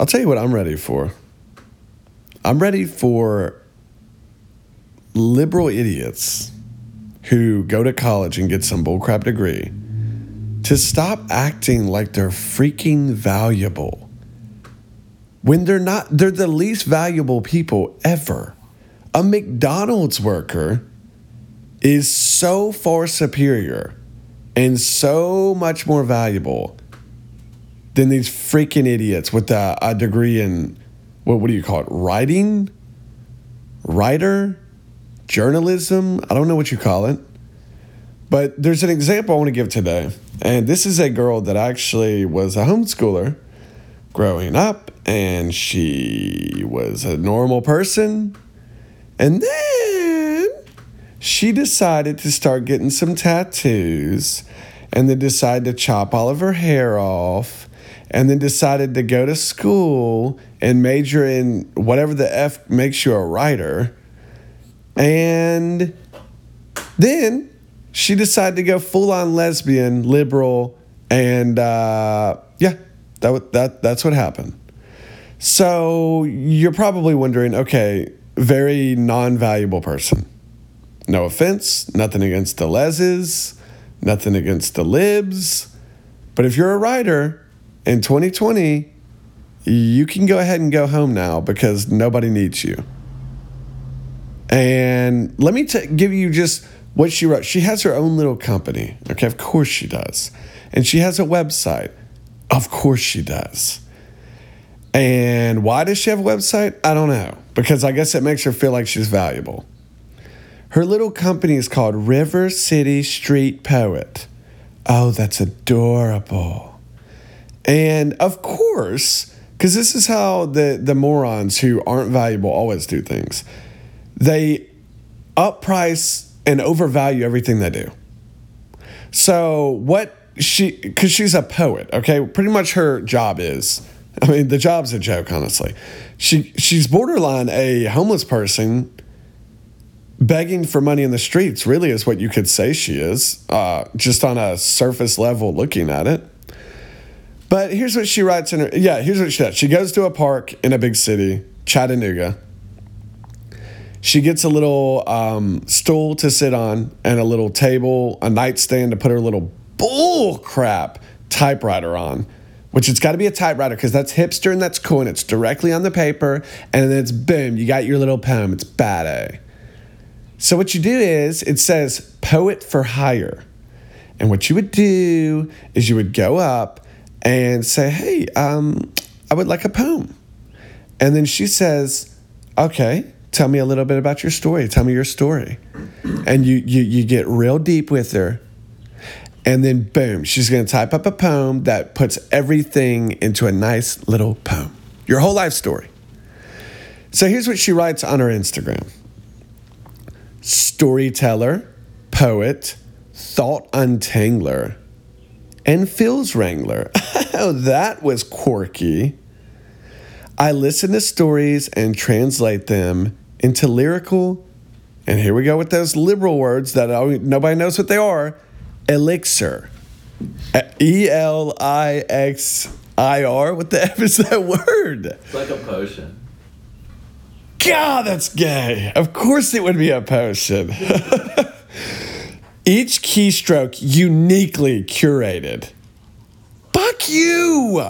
I'll tell you what I'm ready for. I'm ready for liberal idiots who go to college and get some bullcrap degree to stop acting like they're freaking valuable when they're not, they're the least valuable people ever. A McDonald's worker is so far superior and so much more valuable than these freaking idiots with a, a uh, degree in what, what do you call it? Writing? Writer? Journalism? I don't know what you call it. But there's an example I want to give today. And this is a girl that actually was a homeschooler growing up, and she was a normal person. And then she decided to start getting some tattoos and then decided to chop all of her hair off and then decided to go to school and major in whatever the F makes you a writer. And then she decided to go full on lesbian, liberal, and uh, yeah, that, that, that's what happened. So you're probably wondering okay, very non valuable person. No offense, nothing against the leses, nothing against the libs. But if you're a writer in 2020, you can go ahead and go home now because nobody needs you. And let me t- give you just what she wrote. She has her own little company. Okay, of course she does. And she has a website. Of course she does. And why does she have a website? I don't know. Because I guess it makes her feel like she's valuable. Her little company is called River City Street Poet. Oh, that's adorable. And of course, because this is how the, the morons who aren't valuable always do things, they upprice and overvalue everything they do. So, what she, because she's a poet, okay, pretty much her job is, I mean, the job's a joke, honestly. She, she's borderline a homeless person begging for money in the streets, really, is what you could say she is, uh, just on a surface level looking at it. But here's what she writes in her. Yeah, here's what she does. She goes to a park in a big city, Chattanooga. She gets a little um, stool to sit on and a little table, a nightstand to put her little bull crap typewriter on, which it's got to be a typewriter because that's hipster and that's cool and it's directly on the paper. And then it's boom, you got your little poem. It's bad A. So what you do is it says poet for hire. And what you would do is you would go up and say, hey, um, I would like a poem. And then she says, okay, tell me a little bit about your story. Tell me your story. And you, you, you get real deep with her. And then, boom, she's going to type up a poem that puts everything into a nice little poem. Your whole life story. So here's what she writes on her Instagram storyteller, poet, thought untangler, and Phil's wrangler. oh, that was quirky. I listen to stories and translate them into lyrical, and here we go with those liberal words that nobody knows what they are elixir. E L I X I R. What the F is that word? It's like a potion. God, that's gay. Of course it would be a potion. Each keystroke uniquely curated. Fuck you.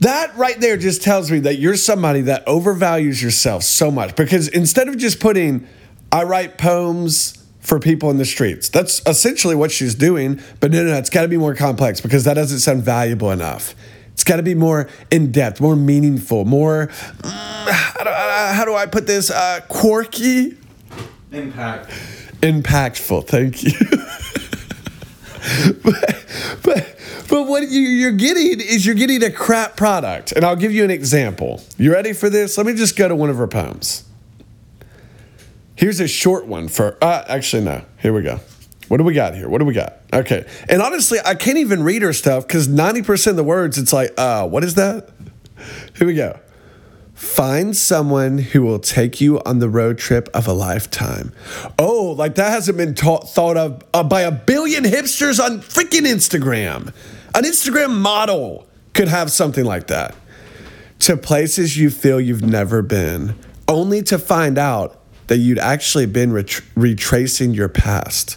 That right there just tells me that you're somebody that overvalues yourself so much because instead of just putting, I write poems for people in the streets, that's essentially what she's doing. But no, no, no it's got to be more complex because that doesn't sound valuable enough. It's got to be more in depth, more meaningful, more, mm, how, do, how, do, I put this, uh, quirky? Impact. Impactful, thank you. but, but, but what you, are getting is you're getting a crap product. And I'll give you an example. You ready for this? Let me just go to one of her poems. Here's a short one for, uh, actually, no. Here we go. What do we got here? What do we got? Okay. And honestly, I can't even read her stuff because 90% of the words, it's like, uh, what is that? Here we go. Find someone who will take you on the road trip of a lifetime. Oh, like that hasn't been ta- thought of uh, by a billion hipsters on freaking Instagram. An Instagram model could have something like that. to places you feel you've never been, only to find out that you'd actually been ret- retracing your past,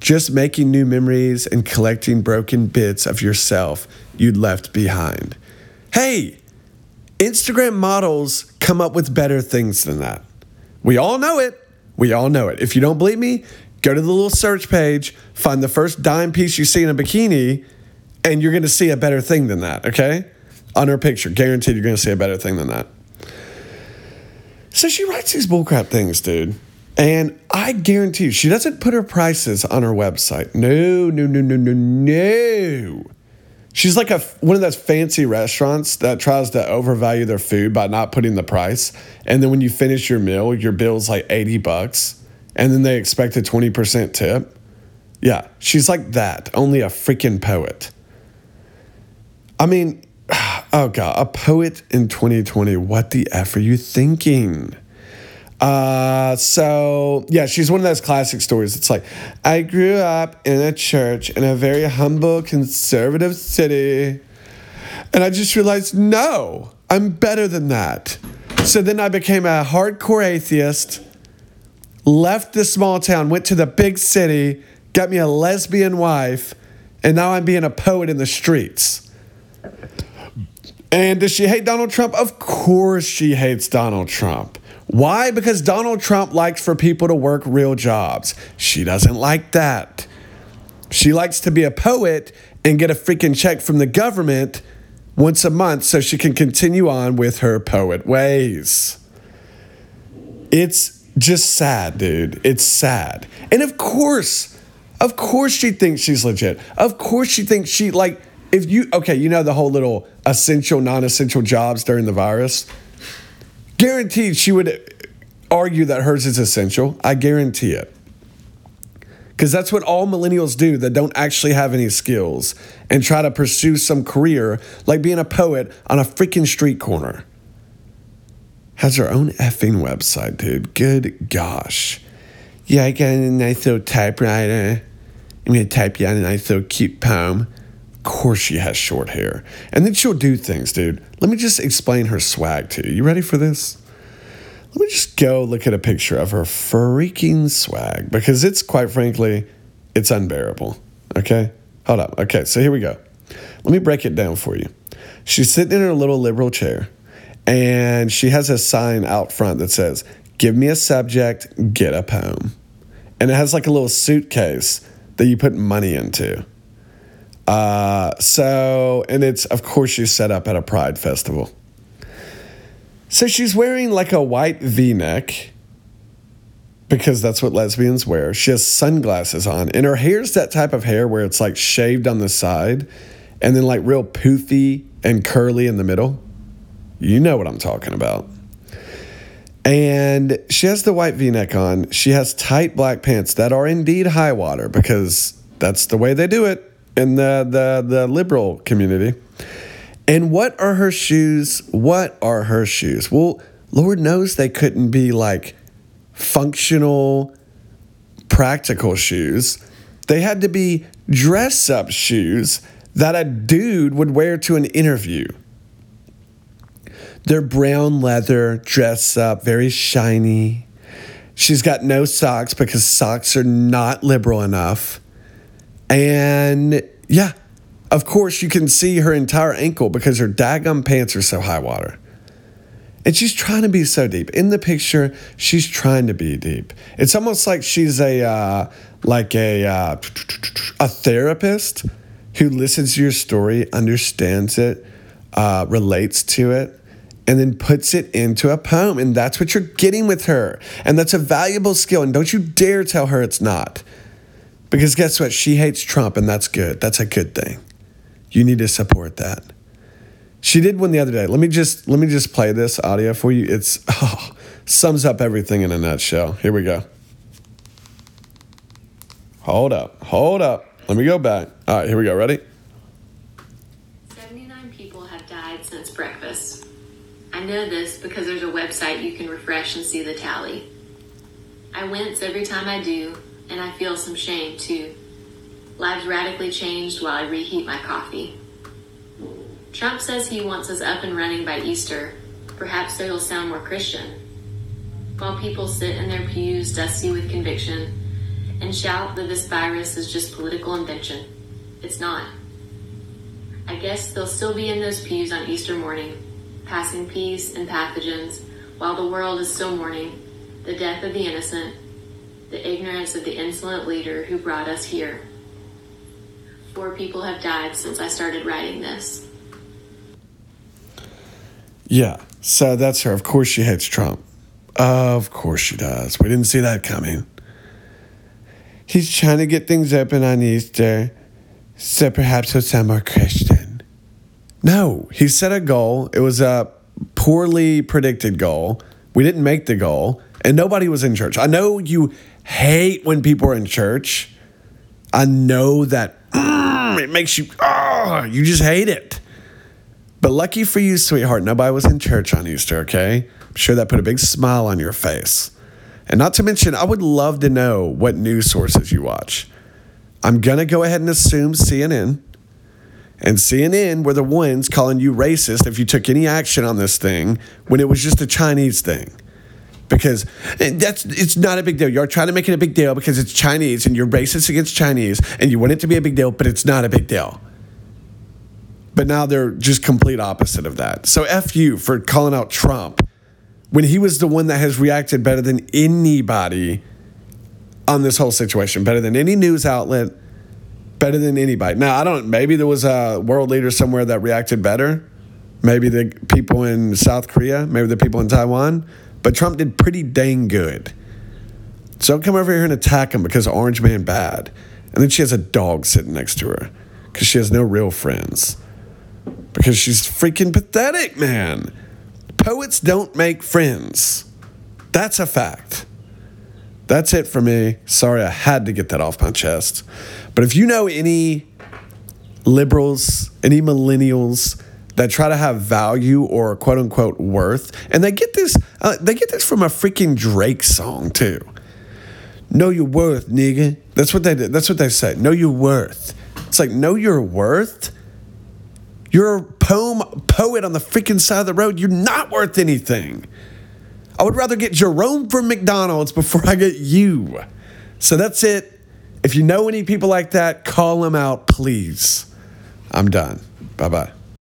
just making new memories and collecting broken bits of yourself you'd left behind. Hey, Instagram models come up with better things than that. We all know it. We all know it. If you don't believe me, go to the little search page, find the first dime piece you see in a bikini, and you're going to see a better thing than that, okay? On her picture, guaranteed you're going to see a better thing than that. So she writes these bullcrap things, dude. And I guarantee you, she doesn't put her prices on her website. No, no, no, no, no, no. She's like a one of those fancy restaurants that tries to overvalue their food by not putting the price. And then when you finish your meal, your bill's like 80 bucks. And then they expect a 20% tip. Yeah, she's like that, only a freaking poet. I mean, oh God, a poet in 2020. What the F are you thinking? Uh, so yeah, she's one of those classic stories. It's like, I grew up in a church in a very humble, conservative city. And I just realized, no, I'm better than that. So then I became a hardcore atheist, left the small town, went to the big city, got me a lesbian wife, and now I'm being a poet in the streets. And does she hate Donald Trump? Of course she hates Donald Trump. Why? Because Donald Trump likes for people to work real jobs. She doesn't like that. She likes to be a poet and get a freaking check from the government once a month so she can continue on with her poet ways. It's just sad, dude. It's sad. And of course, of course she thinks she's legit. Of course she thinks she like if you okay, you know the whole little essential non-essential jobs during the virus. Guaranteed she would argue that hers is essential. I guarantee it. Because that's what all millennials do that don't actually have any skills and try to pursue some career like being a poet on a freaking street corner. Has her own effing website, dude. Good gosh. Yeah, I got a nice little typewriter. I'm going to type you out a nice little cute poem. Course, she has short hair. And then she'll do things, dude. Let me just explain her swag to you. You ready for this? Let me just go look at a picture of her freaking swag because it's quite frankly, it's unbearable. Okay? Hold up. Okay, so here we go. Let me break it down for you. She's sitting in her little liberal chair and she has a sign out front that says, Give me a subject, get a poem. And it has like a little suitcase that you put money into. Uh, so, and it's, of course, she's set up at a pride festival. So she's wearing like a white v neck because that's what lesbians wear. She has sunglasses on, and her hair's that type of hair where it's like shaved on the side and then like real poofy and curly in the middle. You know what I'm talking about. And she has the white v neck on. She has tight black pants that are indeed high water because that's the way they do it in the, the, the liberal community. And what are her shoes? What are her shoes? Well, Lord knows they couldn't be like functional, practical shoes. They had to be dress up shoes that a dude would wear to an interview. They're brown leather, dress up, very shiny. She's got no socks because socks are not liberal enough. And yeah, of course, you can see her entire ankle because her daggum pants are so high water. And she's trying to be so deep. In the picture, she's trying to be deep. It's almost like she's a uh, like a uh, a therapist who listens to your story, understands it, uh, relates to it, and then puts it into a poem. And that's what you're getting with her. And that's a valuable skill. And don't you dare tell her it's not. Because guess what? She hates Trump, and that's good. That's a good thing. You need to support that. She did one the other day. Let me just let me just play this audio for you. It's oh, sums up everything in a nutshell. Here we go. Hold up. Hold up. Let me go back. All right, here we go. Ready? 79 people have died since breakfast. I know this because there's a website you can refresh and see the tally. I wince every time I do, and I feel some shame too. Lives radically changed while I reheat my coffee. Trump says he wants us up and running by Easter, perhaps he'll sound more Christian. While people sit in their pews dusty with conviction and shout that this virus is just political invention. It's not. I guess they'll still be in those pews on Easter morning, passing peace and pathogens, while the world is still mourning the death of the innocent, the ignorance of the insolent leader who brought us here. Four people have died since I started writing this. Yeah, so that's her. Of course she hates Trump. Of course she does. We didn't see that coming. He's trying to get things open on Easter, so perhaps he'll sound more Christian. No, he set a goal. It was a poorly predicted goal. We didn't make the goal, and nobody was in church. I know you hate when people are in church. I know that mm, it makes you, oh, you just hate it. But lucky for you, sweetheart, nobody was in church on Easter, okay? I'm sure that put a big smile on your face. And not to mention, I would love to know what news sources you watch. I'm going to go ahead and assume CNN. And CNN were the ones calling you racist if you took any action on this thing when it was just a Chinese thing. Because eh, that's it's not a big deal. You're trying to make it a big deal because it's Chinese and you're racist against Chinese and you want it to be a big deal, but it's not a big deal. But now they're just complete opposite of that. So F you for calling out Trump when he was the one that has reacted better than anybody on this whole situation, better than any news outlet, better than anybody. Now, I don't, maybe there was a world leader somewhere that reacted better. Maybe the people in South Korea, maybe the people in Taiwan, but Trump did pretty dang good. So come over here and attack him because Orange Man bad. And then she has a dog sitting next to her because she has no real friends. Because she's freaking pathetic, man. Poets don't make friends. That's a fact. That's it for me. Sorry, I had to get that off my chest. But if you know any liberals, any millennials that try to have value or quote unquote worth, and they get this, uh, they get this from a freaking Drake song too. Know your worth, nigga. That's what they did. That's what they say. Know your worth. It's like know your worth. You're a poem poet on the freaking side of the road. You're not worth anything. I would rather get Jerome from McDonald's before I get you. So that's it. If you know any people like that, call them out, please. I'm done. Bye bye.